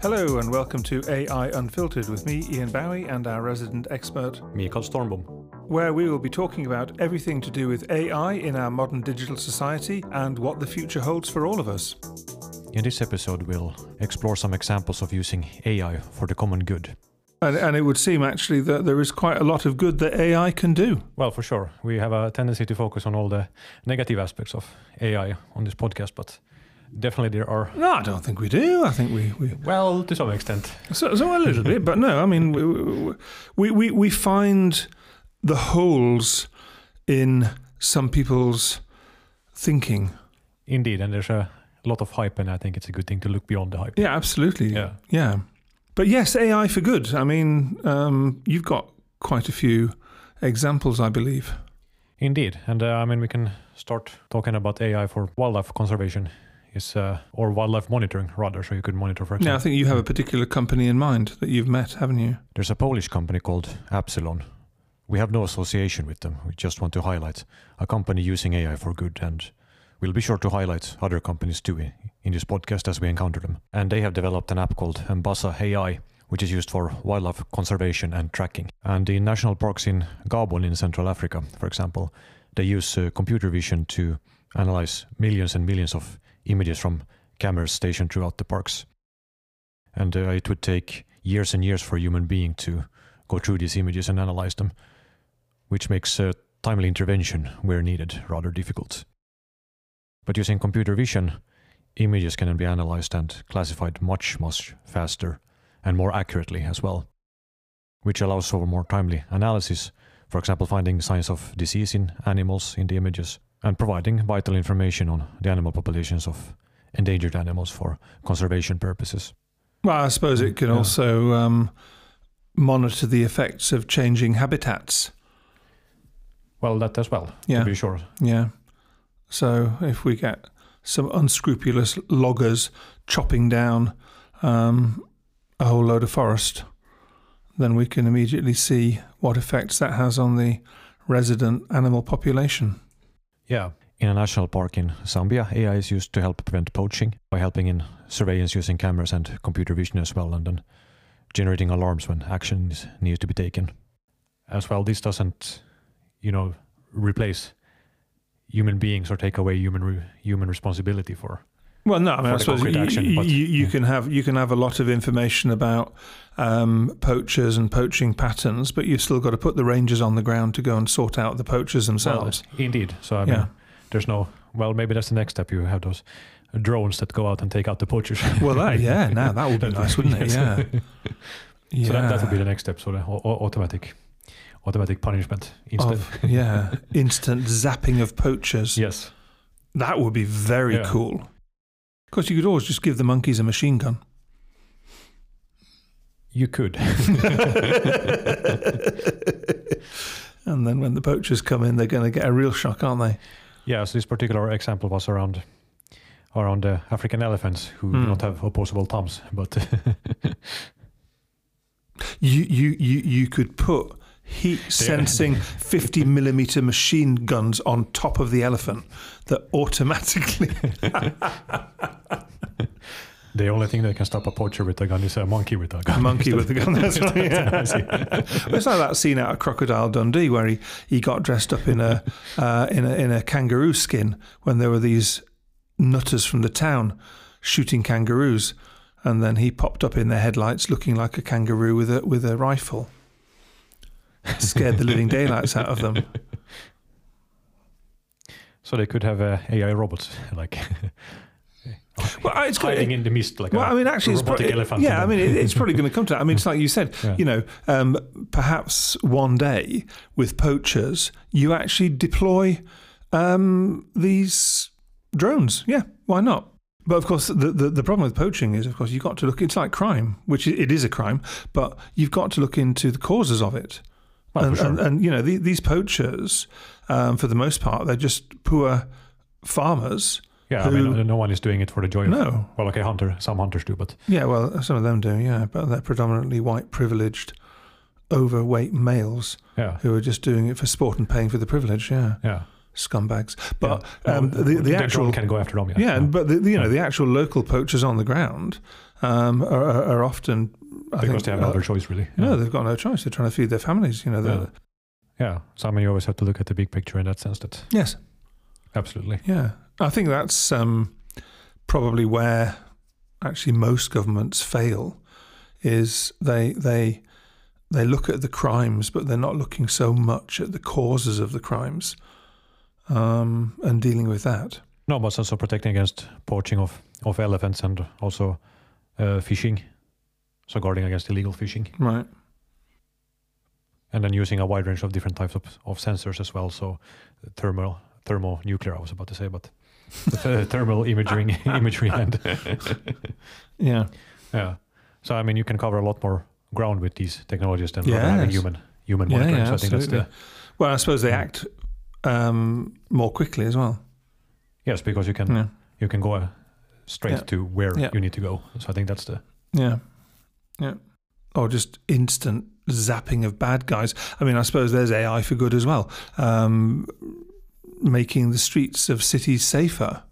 Hello and welcome to AI Unfiltered with me, Ian Bowie, and our resident expert, Mikael Stormbom. where we will be talking about everything to do with AI in our modern digital society and what the future holds for all of us. In this episode, we'll explore some examples of using AI for the common good. And, and it would seem actually that there is quite a lot of good that AI can do. Well, for sure. We have a tendency to focus on all the negative aspects of AI on this podcast, but definitely there are, No, I don't think we do. I think we, we well, to some extent. So, so a little bit, but no. I mean, we, we we we find the holes in some people's thinking. Indeed, and there's a lot of hype, and I think it's a good thing to look beyond the hype. Yeah, absolutely. Yeah. yeah. But yes, AI for good. I mean, um, you've got quite a few examples, I believe. Indeed, and uh, I mean, we can start talking about AI for wildlife conservation. Is, uh, or wildlife monitoring rather, so you could monitor, for example. Now, I think you have a particular company in mind that you've met, haven't you? There's a Polish company called Appsilon. We have no association with them. We just want to highlight a company using AI for good, and we'll be sure to highlight other companies too in, in this podcast as we encounter them. And they have developed an app called Mbaza AI, which is used for wildlife conservation and tracking. And in national parks in Gabon in Central Africa, for example, they use uh, computer vision to analyze millions and millions of images from cameras stationed throughout the parks. And uh, it would take years and years for a human being to go through these images and analyze them, which makes uh, timely intervention where needed rather difficult. But using computer vision, images can be analyzed and classified much, much faster and more accurately as well, which allows for more timely analysis, for example, finding signs of disease in animals in the images and providing vital information on the animal populations of endangered animals for conservation purposes. Well, I suppose it can Yeah. also um, monitor the effects of changing habitats. Well, that as well, Yeah. to be sure. Yeah. So if we get some unscrupulous loggers chopping down um, a whole load of forest, then we can immediately see what effects that has on the resident animal population. Yeah. In a national park in Zambia, AI is used to help prevent poaching by helping in surveillance using cameras and computer vision as well, and then generating alarms when action is needs to be taken. As well, this doesn't, you know, replace human beings or take away human re- human responsibility for. Well, no, I mean, I suppose you, action, you, you, yeah. can have you can have a lot of information about um, poachers and poaching patterns, but you've still got to put the rangers on the ground to go and sort out the poachers themselves. Well, indeed. So I mean, Yeah. there's no. Well, maybe that's the next step. You have those drones that go out and take out the poachers. Well, that yeah, now that would be nice, wouldn't it? Yeah, yeah. So that, that would be the next step. So the au- au- automatic, automatic punishment instead. of, yeah, instant zapping of poachers. yes. That would be very Yeah. cool. Of course, you could always just give the monkeys a machine gun. You could. and then when the poachers come in, they're going to get a real shock, aren't they? Yeah, so this particular example was around around the African elephants who do Hmm. not have opposable thumbs, but You you you you could put heat sensing 50 millimeter machine guns on top of the elephant that automatically the only thing that can stop a poacher with a gun is a monkey with a gun. a monkey with a gun. That's right. Yeah. It's like that scene out of Crocodile Dundee where he, he got dressed up in a uh, in a in a kangaroo skin when there were these nutters from the town shooting kangaroos, and then he popped up in their headlights looking like a kangaroo with a with a rifle. Scared the living daylights out of them. So they could have uh, AI robots like Well, it's hiding in the mist like Well, a I mean, actually, it's robotic probably, elephant. yeah. I mean, it, it's probably going to come to that. I mean, it's like you said. Yeah. You know, um, perhaps one day with poachers, you actually deploy um, these drones. Yeah, why not? But of course, the, the the problem with poaching is, of course, you've got to look. It's like crime, which it is a crime, but you've got to look into the causes of it. Well, and, sure. and, and you know, the, these poachers, um, for the most part, they're just poor farmers. yeah, I mean, no one is doing it for the joy of. No, Well, okay, hunter. Some hunters do, but Yeah, well, some of them do, yeah, but they're predominantly white, privileged, overweight males yeah, who are just doing it for sport and paying for the privilege, yeah. yeah. Scumbags. But Yeah. um, No, the, the actual can go after them. Yeah, yeah, but the, the, you know the actual local poachers on the ground um, are, are often I because think, they have uh, no other choice really. no, they've got no choice. They're trying to feed their families. You know. Yeah. yeah. So I mean, you always have to look at the big picture in that sense. That Yes. absolutely. Yeah, I think that's um, probably where actually most governments fail. Is they they they look at the crimes, but they're not looking so much at the causes of the crimes um, and dealing with that. No, but also protecting against poaching of, of elephants and also uh, fishing. So guarding against illegal fishing. Right. And then using a wide range of different types of, of sensors as well. So thermal, thermonuclear, I was about to say, but uh, thermal imaging, imagery and Yeah. yeah. So I mean, you can cover a lot more ground with these technologies than rather having human human monitoring. yeah, so I think that's the Well, I suppose they Mm. act um, more quickly as well. yes, because you can Yeah. you can go uh, straight Yeah. to where Yeah. you need to go. So I think that's the Yeah. Yeah. Or just instant zapping of bad guys. I mean, I suppose there's AI for good as well. Um, making the streets of cities safer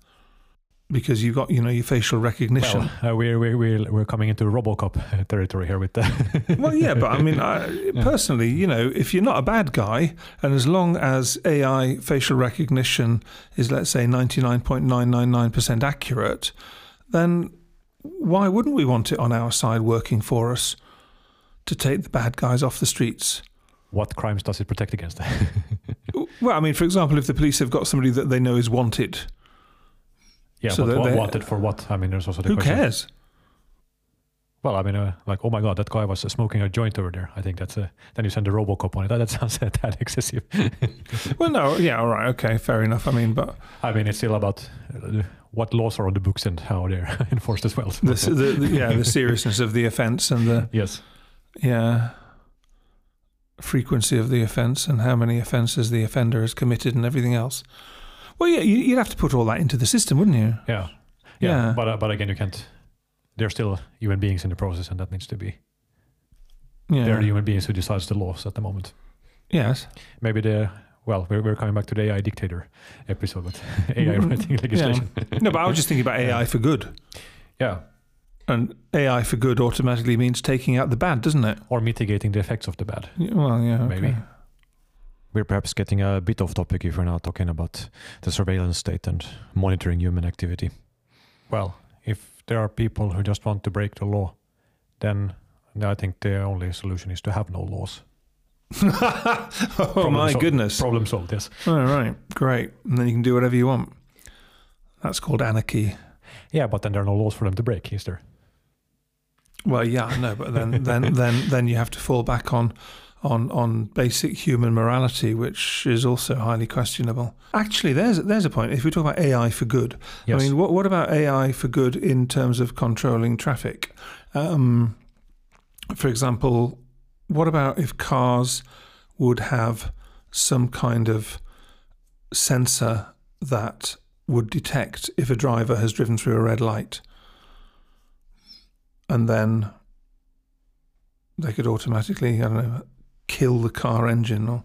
because you've got, you know, your facial recognition. well, uh, we're, we're we're we're coming into Robocop uh, territory here with that. Well, yeah, but I mean, I, personally, you know, if you're not a bad guy, and as long as AI facial recognition is, let's say, 99.999% accurate, then why wouldn't we want it on our side working for us to take the bad guys off the streets? what crimes does it protect against? Well, I mean, for example, if the police have got somebody that they know is wanted, yeah, So but what, they- wanted for what? I mean, there's also the who question. cares? Well, I mean, uh, like, oh my god, that guy was uh, smoking a joint over there. I think that's a. Then you send a Robocop on it. That, that sounds uh, that excessive. Well, no, yeah, all right, okay, fair enough. I mean, but I mean, it's still about uh, what laws are on the books and how they're enforced as well. The, the, the yeah, the seriousness of the offence and the yes. yeah frequency of the offence and how many offences the offender has committed and everything else. Well, yeah, you- you'd have to put all that into the system, wouldn't you? Yeah. Yeah. Yeah. But uh, but again, you can't. They're still human beings in the process, and that needs to be. Yeah. They're the human beings who decides the laws at the moment. Yes. Maybe the well, we're, we're coming back to the AI dictator episode, but AI Mm, writing legislation. No, but I was just thinking about AI for good, Yeah. and AI for good automatically means taking out the bad, doesn't it? Or mitigating the effects of the bad. Yeah, well, yeah, okay. Maybe. We're perhaps getting a bit off topic if we're now talking about the surveillance state and monitoring human activity. Well, if there are people who just want to break the law, then I think the only solution is to have no laws. oh my sol- goodness! Problem solved, yes. All right, great, and then you can do whatever you want. That's called anarchy. Yeah, but then there are no laws for them to break, is there? Well, yeah, I know, but then then then then you have to fall back on on on basic human morality, which is also highly questionable. Actually, there's there's a point. If we talk about AI for good, Yes. I mean, what what about AI for good in terms of controlling traffic? Um, for example, what about if cars would have some kind of sensor that would detect if a driver has driven through a red light, and then they could automatically, I don't know, kill the car engine or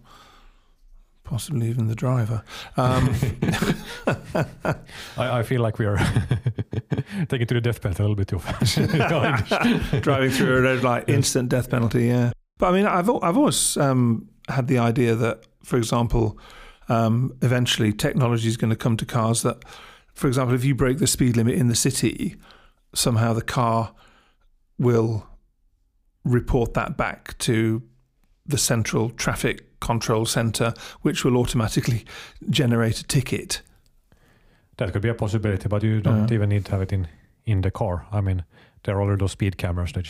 possibly even the driver. Um, I, I feel like we are taking to the death penalty a little bit too fast. driving through a red light, instant death penalty. Yeah, but I mean, I've I've always um, had the idea that, for example, um, eventually technology is going to come to cars that, for example, if you break the speed limit in the city, somehow the car will report that back to the central traffic control center, which will automatically generate a ticket. That could be a possibility, but you don't Yeah. even need to have it in, in the car. I mean, there are already those speed cameras that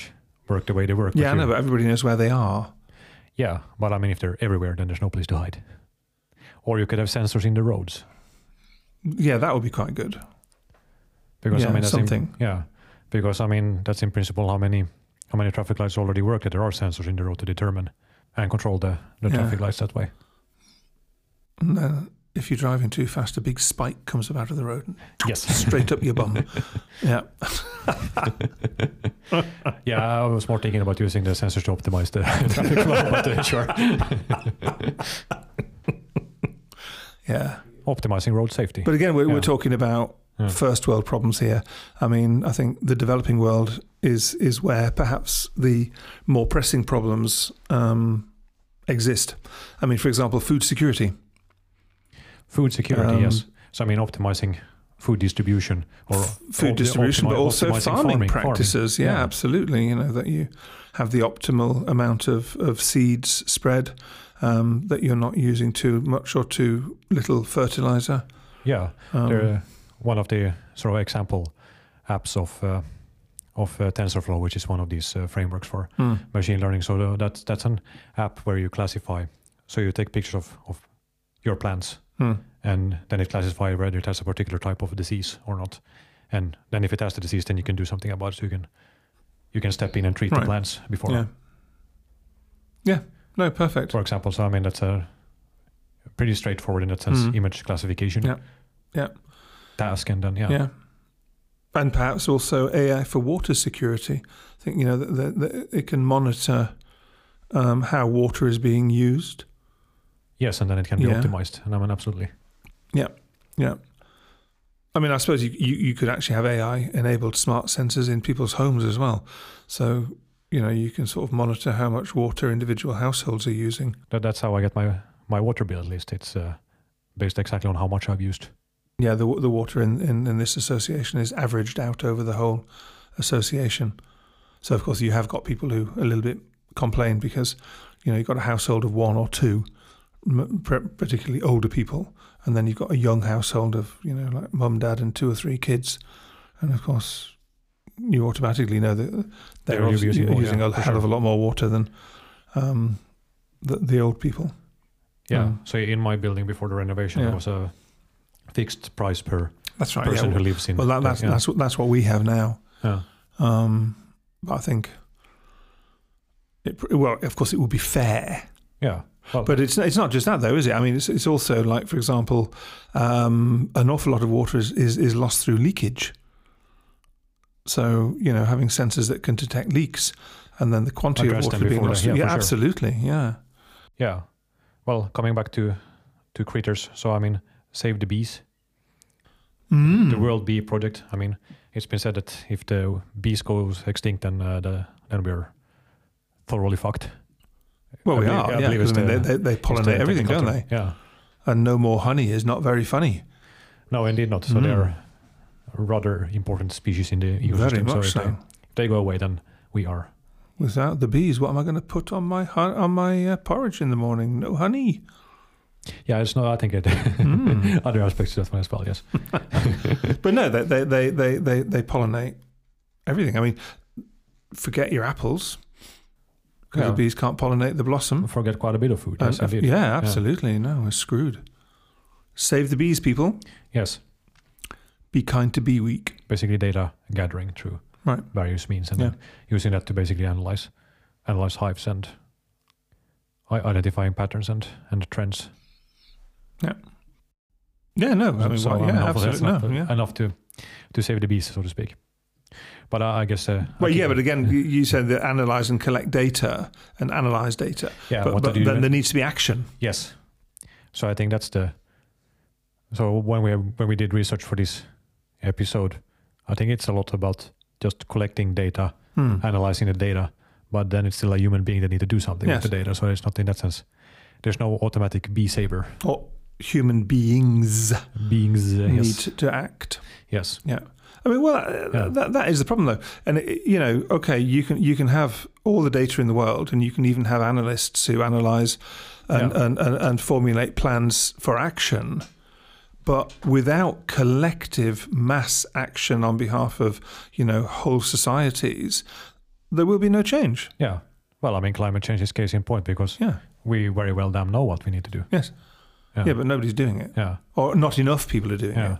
work the way they work. Yeah, I know, but everybody knows where they are. Yeah, but I mean, if they're everywhere, then there's no place to hide. Or you could have sensors in the roads. Yeah, that would be quite good. Because I mean, that's in- something. yeah, because I mean, that's in principle how many how many traffic lights already work. That there are sensors in the road to determine and control the, the Yeah. traffic lights that way. And then if you're driving too fast, a big spike comes up out of the road and Yes. straight up your bum. Yeah. yeah, I was more thinking about using the sensors to optimize the traffic flow, but uh, sure. Yeah. optimizing road safety. But again, we're, Yeah. we're talking about Yeah. first world problems here. I mean, I think the developing world is is where perhaps the more pressing problems um, exist. I mean, for example, food security. food security, Um, yes. So I mean, optimizing food distribution or food distribution, but also optimizing farming, practices. Yeah, Yeah. absolutely. You know that you have the optimal amount of, of seeds spread, um, that you're not using too much or too little fertilizer. Yeah, Um, they're one of the sort of example apps of uh, of uh, TensorFlow, which is one of these uh, frameworks for hmm. machine learning. So uh, that's that's an app where you classify. So you take pictures of, of your plants, Hmm. and then it classifies whether it has a particular type of disease or not. And then if it has the disease, then you can do something about it. So you can you can step in and treat the plants before. Yeah. Yeah. No, perfect. For example, so I mean that's a pretty straightforward in that sense Mhm. image classification. Yeah. Yeah. Task and done, yeah. Yeah. And perhaps also AI for water security. I think, you know, that, that, that it can monitor um, how water is being used. Yes, and then it can be Yeah. optimized. And I mean absolutely. Yeah, yeah. I mean, I suppose you, you, you could actually have AI enabled smart sensors in people's homes as well. So, you know, you can sort of monitor how much water individual households are using. That, that's how I get my my water bill at least. It's uh, based exactly on how much I've used. Yeah, the, the water in, in, in this association is averaged out over the whole association. So, of course, you have got people who a little bit complain because, you know, you've got a household of one or two, particularly older people, and then you've got a young household of, you know, like mum, dad, and two or three kids. And, of course, you automatically know that they're, They're using using, yeah, a hell of a lot more water than um, the, the old people. Yeah. Mm. So in my building before the renovation, Yeah. there was a fixed price per That's right. person yeah. who lives in. Well, that, that's, yeah. that's, what, that's what we have now. yeah. Um, but I think, it, well, of course, it would be fair. yeah. Well, But it's it's not just that though, is it? I mean, it's it's also like, for example, um, an awful lot of water is, is is lost through leakage. So you know, having sensors that can detect leaks, and then the quantity of water being lost. yeah, yeah, for sure. absolutely. Yeah. yeah. Well, coming back to to critters. So I mean, save the bees. Mm. The World Bee Project. I mean, it's been said that if the bees goes extinct, then uh, the, then we're thoroughly fucked. Well, I we believe- are. I Yeah, believe it's 'cause, I mean, the- they, they, they It's the pollinate everything, don't they? Yeah. And no more honey is not very funny. No, indeed not. So Mm. they're a rather important species in the ecosystem. Very much if so. They, if they go away, then we are. Without the bees, what am I going to put on my on my uh, porridge in the morning? No honey. Yeah, it's not. I think it. Mm. other aspects to that one as well. Yes. But no, they they, they, they, they they pollinate everything. I mean, forget your apples because Yeah. the bees can't pollinate the blossom. Forget quite a bit of food. Yes, uh, yeah, absolutely. No, we're screwed. Save the bees, people. Yes. Be kind to Bee Week. Basically, data gathering through Right. various means, and Yeah. then using that to basically analyze, analyze hives and identifying patterns and and trends. Yeah, Yeah, no, I mean, So, well, yeah, that's absolutely. No, enough, yeah. enough to to save the bees, so to speak. But uh, I guess. Uh, I Well, yeah, but again, you- you said that analyze and collect data and analyze data. yeah, but but then there needs to be action. Yes. So I think that's the. So when we when we did research for this episode, I think it's a lot about just collecting data, Hmm. analyzing the data, but then it's still a human being that need to do something Yes. with the data. So it's not in that sense. There's no automatic bee saver Or human beings beings. Uh, need to act. yes. Yeah. I mean, well, uh, Yeah. that, that is the problem, though. And it, you know, okay, you can you can have all the data in the world, and you can even have analysts who analyze and Yeah. and, and, and formulate plans for action. But without collective mass action on behalf of you know whole societies, there will be no change. Yeah. Well, I mean, climate change is case in point because Yeah. we very well damn know what we need to do. Yes. Yeah. Yeah, but nobody's doing it, yeah. or not enough people are doing Yeah. it.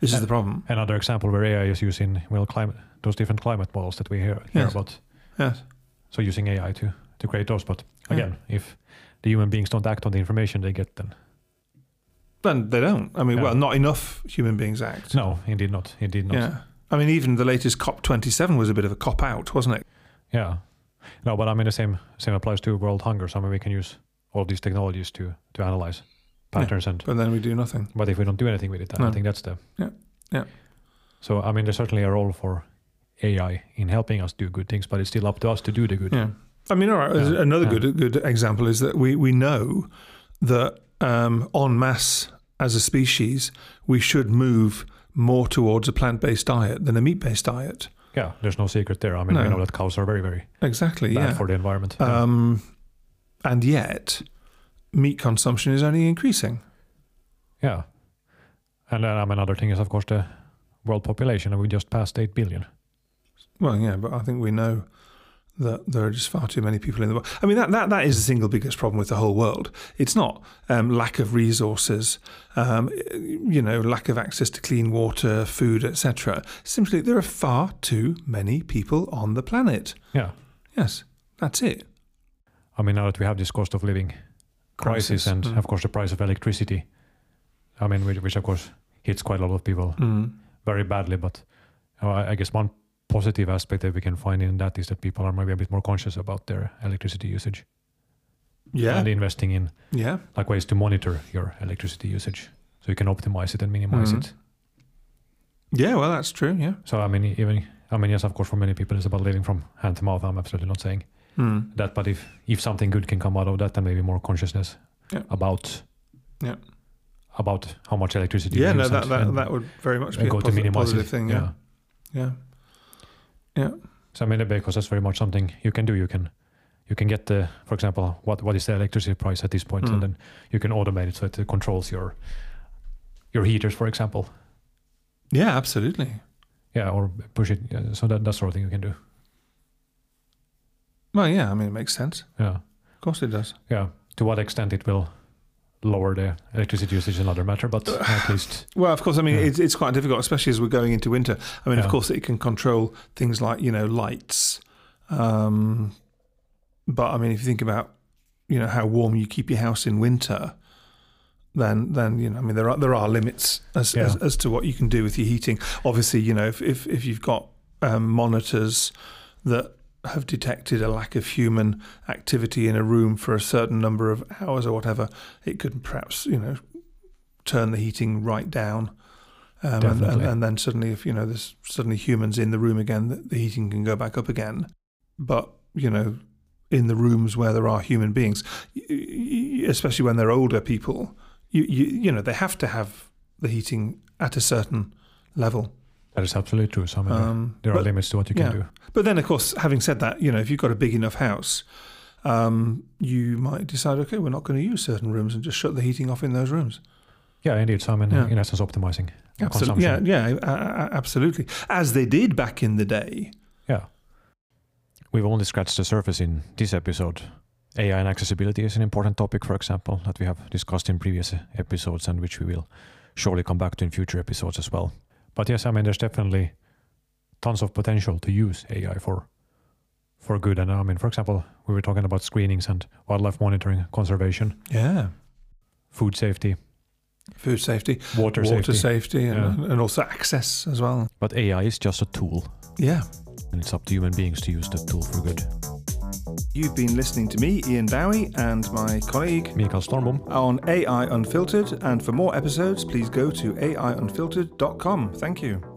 This is the problem. Another example where AI is using well climate those different climate models that we hear, hear Yes. about. Yes. So using AI to to create those. But again, if the human beings don't act on the information they get, then Then they don't. I mean, Yeah. well, not enough human beings act. no, indeed not. Indeed not. Yeah. I mean, even the latest COP27 was a bit of a cop out, wasn't it? Yeah. No, but I mean the same same applies to world hunger. So I mean we can use all these technologies to to analyze patterns and But then we do nothing. but if we don't do anything with it, I think that's the Yeah, yeah. So I mean, there's certainly a role for AI in helping us do good things, but it's still up to us to do the good. Yeah. I mean, all right. Yeah. Another Yeah. good good example is that we, we know that um, en masse as a species, we should move more towards a plant based diet than a meat based diet. Yeah, there's no secret there. I mean, we know that cows are very, very Exactly. bad yeah. for the environment. Yeah. Um, and yet, meat consumption is only increasing. yeah. And then, mean, another thing is, of course, the world population, and we just passed 8 billion. Well, yeah, but I think we know that there are just far too many people in the world. I mean, that, that, that is the single biggest problem with the whole world. It's not um, lack of resources, um, you know, lack of access to clean water, food, etc. Simply, there are far too many people on the planet. Yeah. Yes, that's it. I mean, now that we have this cost of living crisis, Crisis, and, mm. of course, the price of electricity, I mean, which, which of course hits quite a lot of people Mm. very badly. But I guess one positive aspect that we can find in that is that people are maybe a bit more conscious about their electricity usage Yeah, and investing in yeah, like ways to monitor your electricity usage so you can optimize it and minimize Mhm. it. yeah. Well, that's true. Yeah. So I mean, even I mean, yes, of course, for many people, it's about living from hand to mouth. I'm absolutely not saying Mm. that, but if if something good can come out of that, then maybe more consciousness Yeah. about Yeah. about how much electricity. Yeah, you no, use that, that, that would very much be a go to minimize positive it. thing. Yeah. yeah. Yeah. So I mean, because that's very much something you can do. You can you can get the, for example, what what is the electricity price at this point, Mm. and then you can automate it so it controls your your heaters, for example. Yeah, absolutely. Yeah, or push it. Yeah, so that that sort of thing you can do. Well, yeah, I mean, it makes sense. Yeah, Of course it does. yeah. To what extent it will lower the electricity usage is another matter, but at least Well, of course, I mean, Yeah. it's, it's quite difficult, especially as we're going into winter. I mean, of course, it can control things like, you know, lights. Um, but I mean, if you think about, you know, how warm you keep your house in winter, then, then you know, I mean, there are there are limits as, Yeah. as, as to what you can do with your heating. Obviously, you know, if if, if you've got um, monitors that have detected a lack of human activity in a room for a certain number of hours or whatever, it could perhaps, you know, turn the heating right down. Um, and, and, and then suddenly, if you know there's suddenly humans in the room again, the, the heating can go back up again. But you know, in the rooms where there are human beings, y- y- especially when they're older people, you you, you know they have to have the heating at a certain level. That is absolutely true. So I mean, Um, there are but- limits to what you yeah. can do. but then, of course, having said that, you know, if you've got a big enough house, um, you might decide, okay, we're not going to use certain rooms and just shut the heating off in those rooms. Yeah, indeed. So I mean, Yeah. in essence, optimizing Absolutely. Yeah, yeah, uh, absolutely. As they did back in the day. Yeah. We've only scratched the surface in this episode. AI and accessibility is an important topic, for example, that we have discussed in previous episodes and which we will surely come back to in future episodes as well. But yes, I mean, there's definitely tons of potential to use AI for for good. And uh, I mean, for example, we were talking about screenings and wildlife monitoring, conservation, Yeah. food safety, Food safety, water, water safety. safety, and, Yeah. Uh, and also access as well. But AI is just a tool, Yeah. and it's up to human beings to use that tool for good. You've been listening to me, Ian Bowie, and my colleague Mikael Stormbom, on AI Unfiltered. And for more episodes, please go to aiunfiltered.com. Thank you.